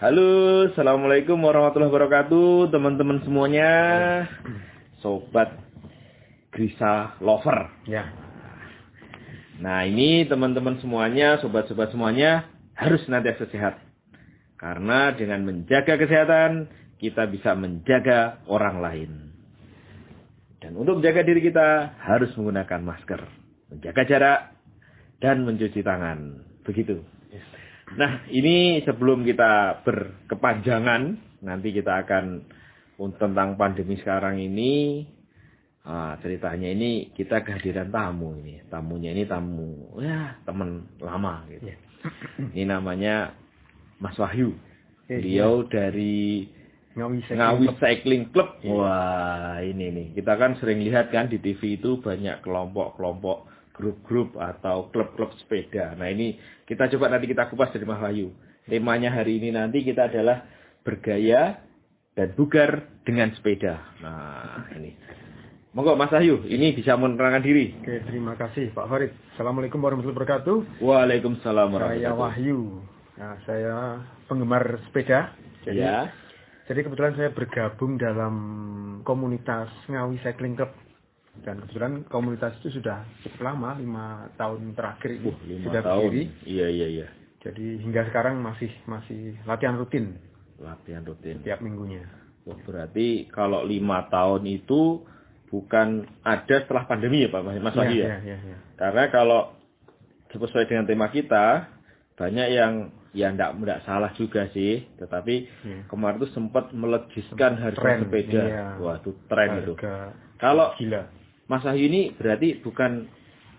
Halo, Assalamualaikum warahmatullahi wabarakatuh teman-teman semuanya. Sobat Grisa Lover. Ya. Nah ini teman-teman semuanya, sobat-sobat semuanya harus senantiasa sehat. Karena dengan menjaga kesehatan, kita bisa menjaga orang lain. Dan untuk menjaga diri kita harus menggunakan masker, menjaga jarak, dan mencuci tangan. Begitu. Nah, ini sebelum kita berkepanjangan, nanti kita akan tentang pandemi sekarang ini, ah, ceritanya ini kita kehadiran tamu ini. Tamunya ini tamu, ya teman lama gitu. Ya. Ini namanya Mas Wahyu. Eh, Beliau dari Ngawi Cycling Ngawi Club. Cycling Club. Iya. Wah, ini nih. Kita kan sering lihat kan di TV itu banyak kelompok-kelompok grup-grup atau klub-klub sepeda. Nah, ini kita coba nanti kita kupas dari Mas Wahyu. Temanya hari ini nanti kita adalah bergaya dan bugar dengan sepeda. Nah, ini. Monggo Mas Wahyu, ini bisa menerangkan diri. Oke, terima kasih Pak Farid. Assalamualaikum warahmatullahi wabarakatuh. Waalaikumsalam Saya warahmatullahi Wahyu. Nah, saya penggemar sepeda. Jadi, Ya. jadi kebetulan saya bergabung dalam komunitas Ngawi Cycling Club. Dan kebetulan komunitas itu sudah cukup lama, lima tahun terakhir ini Uh, lima sudah tahun. berdiri. Iya, iya, iya. Jadi hingga sekarang masih masih latihan rutin Latihan rutin. tiap minggunya. Wah, berarti kalau lima tahun itu bukan ada setelah pandemi ya Pak Mas Wahyu ya? ya, ya, ya. Karena kalau sesuai dengan tema kita, banyak yang ya enggak, enggak salah juga sih. Tetapi Iya. kemarin itu sempat melegiskan harga Tren, sepeda. iya. Wah, itu tren itu. Harga Kalau gila. Mas Wahyu ini berarti bukan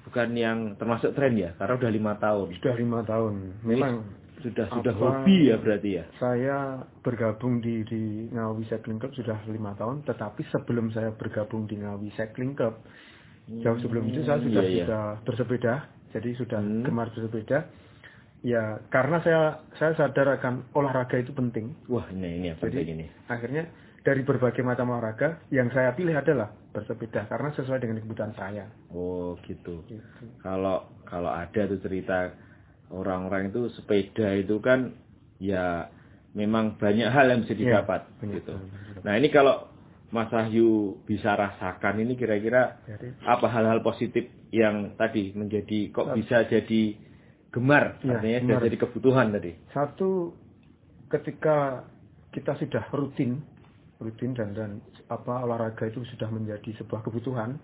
bukan yang termasuk tren ya? Karena udah lima tahun. Sudah lima tahun. Memang Sudah sudah Apa- hobi ya berarti ya? saya bergabung di, di Ngawi Cycling Club sudah lima tahun, tetapi sebelum saya bergabung di Ngawi Cycling Club, jauh sebelum itu saya sudah iya, iya. sudah bersepeda, jadi sudah Hmm. gemar bersepeda. Ya karena saya saya sadar akan olahraga itu penting, Wah, ini ini apa Jadi- ini? akhirnya dari berbagai macam olahraga yang saya pilih adalah bersepeda karena sesuai dengan kebutuhan saya. Oh, gitu. Gitu. kalau kalau ada tuh cerita orang-orang itu sepeda itu kan ya memang banyak hal yang bisa Iya, didapat banyak gitu. Nah ini kalau Mas Wahyu bisa rasakan ini kira-kira apa hal-hal positif yang tadi menjadi kok bisa jadi gemar Iya, artinya gemar. jadi kebutuhan tadi. Satu ketika kita sudah rutin rutin dan dan apa olahraga itu sudah menjadi sebuah kebutuhan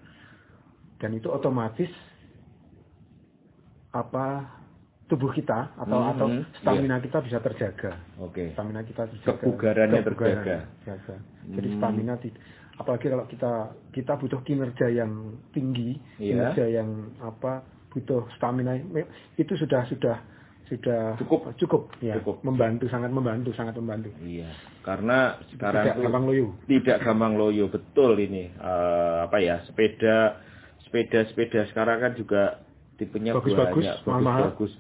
dan itu otomatis apa tubuh kita atau Mhm, atau stamina kita bisa terjaga Oke. stamina kita terjaga Kebugarannya Kebugaran terjaga. terjaga. jadi Hmm. stamina tidak apalagi kalau kita kita butuh kinerja yang tinggi Iya. kinerja yang apa butuh stamina itu sudah sudah sudah Cukup. cukup ya Cukup. membantu sangat membantu sangat membantu Iya. Karena sekarang tidak gampang loyo tidak gampang loyo betul ini Eh, apa ya sepeda sepeda sepeda sekarang kan juga tipenya Bagus-bagus, banyak mahal-mahal. bagus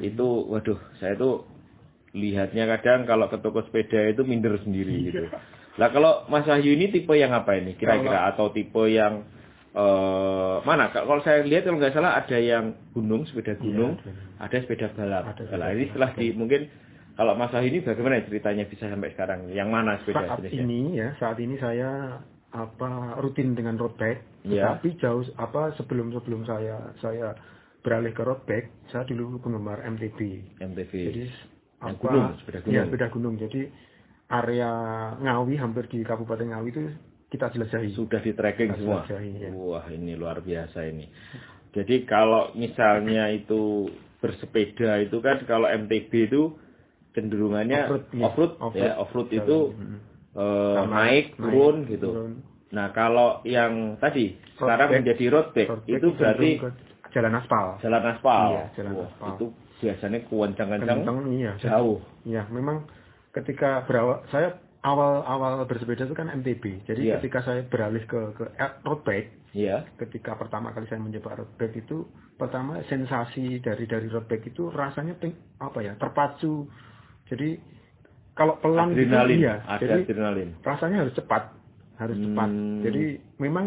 itu waduh saya tuh lihatnya kadang kalau ke toko sepeda itu minder sendiri gitu lah kalau Mas Wahyu ini tipe yang apa ini kira-kira atau tipe yang eh mana kalau saya lihat kalau nggak salah ada yang gunung sepeda gunung Iya, ada sepeda balap Ada Nah, sepeda ini setelah di mungkin kalau Mas Wahyu ini bagaimana ceritanya bisa sampai sekarang yang mana sepeda saat jenisnya? ini ya saat ini saya apa rutin dengan road bike Ya. tetapi jauh apa sebelum sebelum saya saya beralih ke road bike saya dulu penggemar MTB MTV. jadi Yang apa gunung, sepeda gunung. ya sepeda gunung jadi area Ngawi hampir di Kabupaten Ngawi itu kita jelajahi sudah di tracking Kita semua. ya. Wah, ini luar biasa ini. Jadi kalau misalnya itu bersepeda itu kan kalau MTB itu cenderungannya Off-road, iya. off-road, Off-road. ya off-road Jalan, itu mm. eh, Sama, naik, turun gitu. turun. Nah, kalau yang tadi Road sekarang bike. menjadi road bike, itu berarti jalan aspal jalan aspal. Iya, jalan Wah, aspal. itu biasanya kencang-kencang iya jauh. Ya, memang ketika berawal saya awal-awal bersepeda itu kan MTB. Jadi Iya. ketika saya beralih ke ke eh, road bike, Iya. ketika pertama kali saya mencoba road bike itu pertama sensasi dari dari road bike itu rasanya peng- apa ya? terpacu. Jadi kalau pelan gitu, Adrenalin, iya. ada Jadi adrenalin. rasanya harus cepat, harus Hmm. cepat. Jadi memang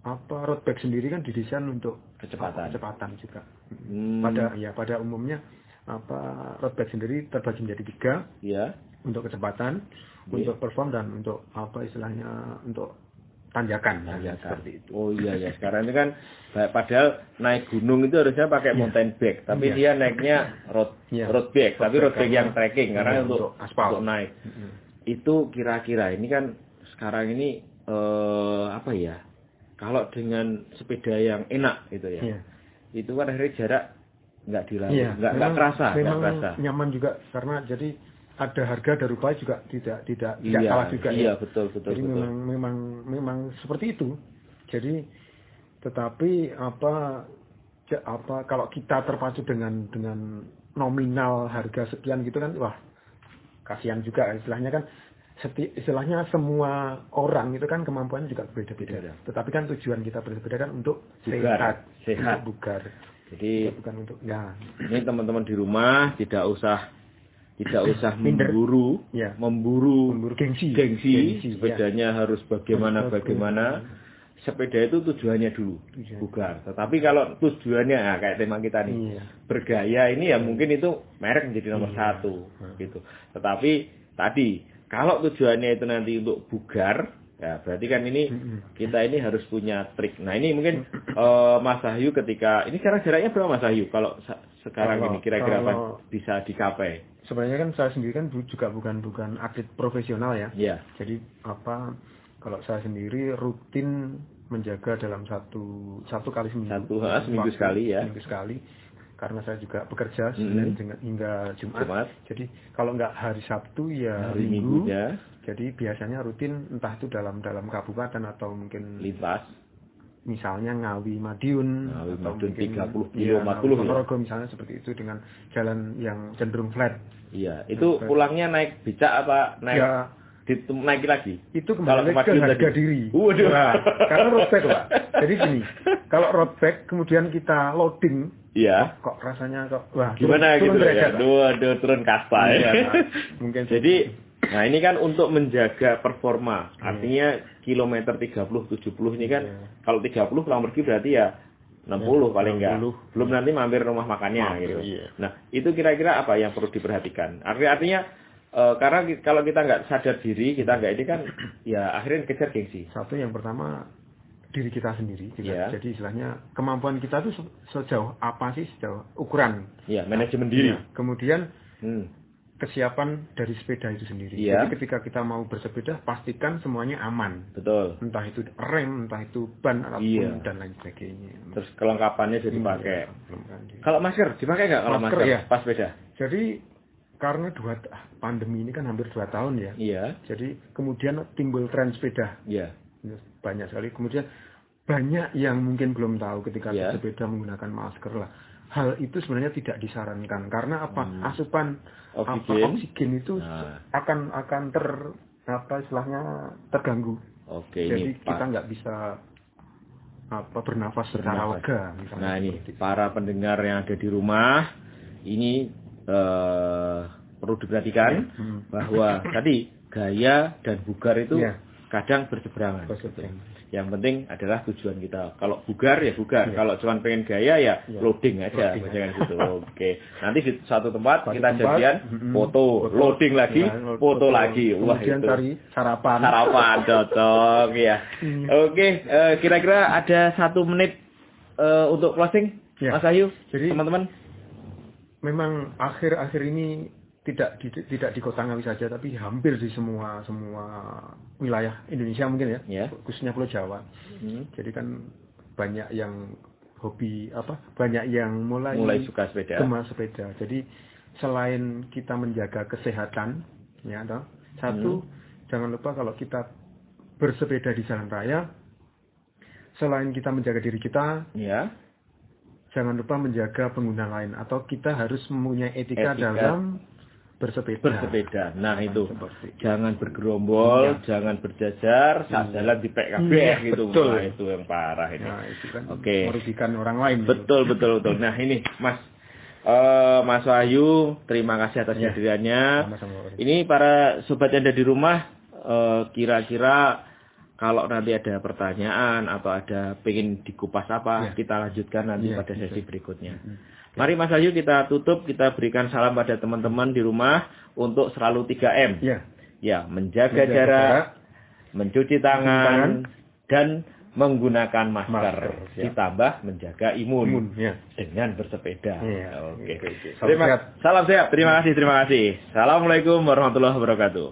apa road bike sendiri kan didesain untuk Kecepatan. kecepatan juga. Hmm. Pada ya pada umumnya apa road bike sendiri terbagi menjadi tiga Iya. Untuk kecepatan, Iya. untuk perform dan untuk apa istilahnya untuk tanjakan, Tanjakan. seperti itu. Oh iya ya, sekarang ini kan padahal naik gunung itu harusnya pakai Iya. mountain bike, tapi Iya. dia naiknya road Iya. road bike, tapi Road road bike yang trekking karena iya, untuk untuk aspal. untuk naik. Mm-mm. Itu kira-kira ini kan sekarang ini eh apa ya? Kalau dengan sepeda yang enak gitu ya. Iya. Itu kan akhirnya jarak nggak dilalui, Iya, nggak kerasa, nggak kerasa. nyaman juga karena jadi ada harga dan upaya juga tidak tidak tidak Iya, kalah juga iya ya. betul betul Jadi betul. memang memang memang seperti itu. Jadi tetapi apa apa kalau kita terpacu dengan dengan nominal harga sekian gitu kan wah kasihan juga istilahnya kan seti, istilahnya semua orang itu kan kemampuannya juga berbeda-beda. Beda. Tetapi kan tujuan kita berbeda kan untuk Bugar, sehat, sehat. untuk bugar. Jadi bukan untuk ya ini teman-teman di rumah tidak usah tidak usah Minder. memburu, Ya. memburu, memburu gengsi. gengsi, Gengsi, ya. sepedanya harus bagaimana bagaimana. Sepeda itu tujuannya dulu, Tujuan. bugar. Tetapi kalau tujuannya nah, kayak tema kita nih, Iya. bergaya ini ya mungkin itu merek menjadi nomor Iya. satu, Hmm. gitu. Tetapi tadi kalau tujuannya itu nanti untuk bugar, ya berarti kan ini kita ini harus punya trik. Nah ini mungkin eh, Mas Ahyu ketika ini sekarang jaraknya berapa Mas Ahyu kalau sekarang Kalau- ini kira-kira apa bisa dicapai? Sebenarnya kan saya sendiri kan juga bukan bukan atlet profesional ya. Ya, Jadi apa kalau saya sendiri rutin menjaga dalam satu satu kali seminggu. Satu, ha, seminggu Waktu- sekali ya. Seminggu sekali. Karena saya juga bekerja. Senin dengan- hingga Jumat. Jumat. Jadi kalau nggak hari Sabtu ya hari Minggu. minggunya Jadi biasanya rutin entah itu dalam dalam kabupaten atau mungkin lintas. Misalnya Ngawi Madiun Ngawi Madiun mungkin 30 iya, kilo, 40 ya. Ponorogo misalnya seperti itu dengan jalan yang cenderung flat. Iya, itu pulangnya naik becak apa naik Ya naik lagi? itu Kalau kembali ke ke harga tadi. diri. Waduh. Nah, karena road bike pak. Jadi gini, kalau road bike kemudian kita loading, Iya. kok rasanya kok wah Gimana turun, gitu turun ya? derajat. Dua, dua turun kasta ya. Iya, nah, mungkin Jadi, nah ini kan untuk menjaga performa. Iya. Artinya kilometer 30 70 ini kan Iya. kalau 30 pulang pergi berarti ya 60 paling enggak. 60. Belum nanti mampir rumah makannya Mampir, gitu. iya. Nah, itu kira-kira apa yang perlu diperhatikan? Artinya artinya eh, karena ki- kalau kita nggak sadar diri, kita nggak ini kan ya akhirnya kejar gengsi. satu yang pertama diri kita sendiri juga. Iya. Jadi istilahnya kemampuan kita tuh se- sejauh apa sih sejauh ukuran. Ya, manajemen diri. Nah, kemudian Hmm. Kesiapan dari sepeda itu sendiri. Iya. Jadi ketika kita mau bersepeda pastikan semuanya aman. Betul. Entah itu rem, entah itu ban ataupun Iya. dan lain sebagainya. Terus kelengkapannya jadi pakai. Iya, belum kan. Kalau masker dipakai nggak kalau Masker, masker, ya. pas sepeda? Jadi karena dua ah, pandemi ini kan hampir dua tahun ya. Iya. Jadi kemudian timbul tren sepeda Iya. banyak sekali. Kemudian banyak yang mungkin belum tahu ketika Ya. bersepeda menggunakan masker lah. Hal itu sebenarnya tidak disarankan karena apa? Hmm. Asupan apa, Oksigen. oksigen itu Nah. akan akan ter apa istilahnya terganggu. Oke, Jadi ini kita nggak bisa apa bernafas secara lega. Nah ini itu. para pendengar yang ada di rumah ini eh, perlu diperhatikan Hmm. bahwa tadi gaya dan bugar itu Iya. kadang berseberangan. Berseberangan. Yang penting adalah tujuan kita. Kalau bugar ya bugar. Iya. Kalau cuma pengen gaya ya Iya. loading aja, Loading jangan gitu. Oke. Nanti di satu tempat Satu kita tempat, jadian mm-mm, foto, loading lagi, Ya, foto, lagi. Wah itu. cari sarapan. Sarapan cocok ya. Hmm. Oke, eh, kira-kira ada satu menit eh, untuk closing, Ya. Mas Ayu, Jadi- teman-teman. memang akhir-akhir ini tidak di, tidak di kota Ngawi saja tapi hampir di semua semua wilayah Indonesia mungkin ya, Ya. khususnya Pulau Jawa. Hmm. Jadi kan banyak yang hobi apa? Banyak yang mulai Mulai suka sepeda. gemar sepeda. Jadi selain kita menjaga kesehatan ya toh, satu Hmm. jangan lupa kalau kita bersepeda di jalan raya selain kita menjaga diri kita Ya. jangan lupa menjaga pengguna lain atau kita harus mempunyai etika, Etika. dalam bersepeda. Bersepeda. Nah, itu. Seperti. Jangan bergerombol, Iya. jangan berjajar, saat jalan di kabeh Iya, gitu. betul. Nah, itu yang parah ini. Nah, itu kan Oke. merugikan orang lain. Betul, betul, betul. Nah, ini Mas eh Mas Wahyu, terima kasih atas Ya. kehadirannya. Ini para sobat yang ada di rumah, eh, kira-kira kalau nanti ada pertanyaan atau ada pengen dikupas apa, Ya. kita lanjutkan nanti Ya, pada bisa. sesi berikutnya. Mm. Mari Mas Ayu kita tutup, kita berikan salam pada teman-teman di rumah untuk selalu 3M. Ya. Ya, menjaga, Menjaga jarak, jarak, mencuci tangan, tangan, dan menggunakan masker. Masker, ya. Ditambah menjaga imun, imun. Ya. dengan bersepeda. Oke. Oke, oke. Salam Terima, sehat. salam sehat. Terima kasih, terima kasih. Assalamualaikum warahmatullahi wabarakatuh.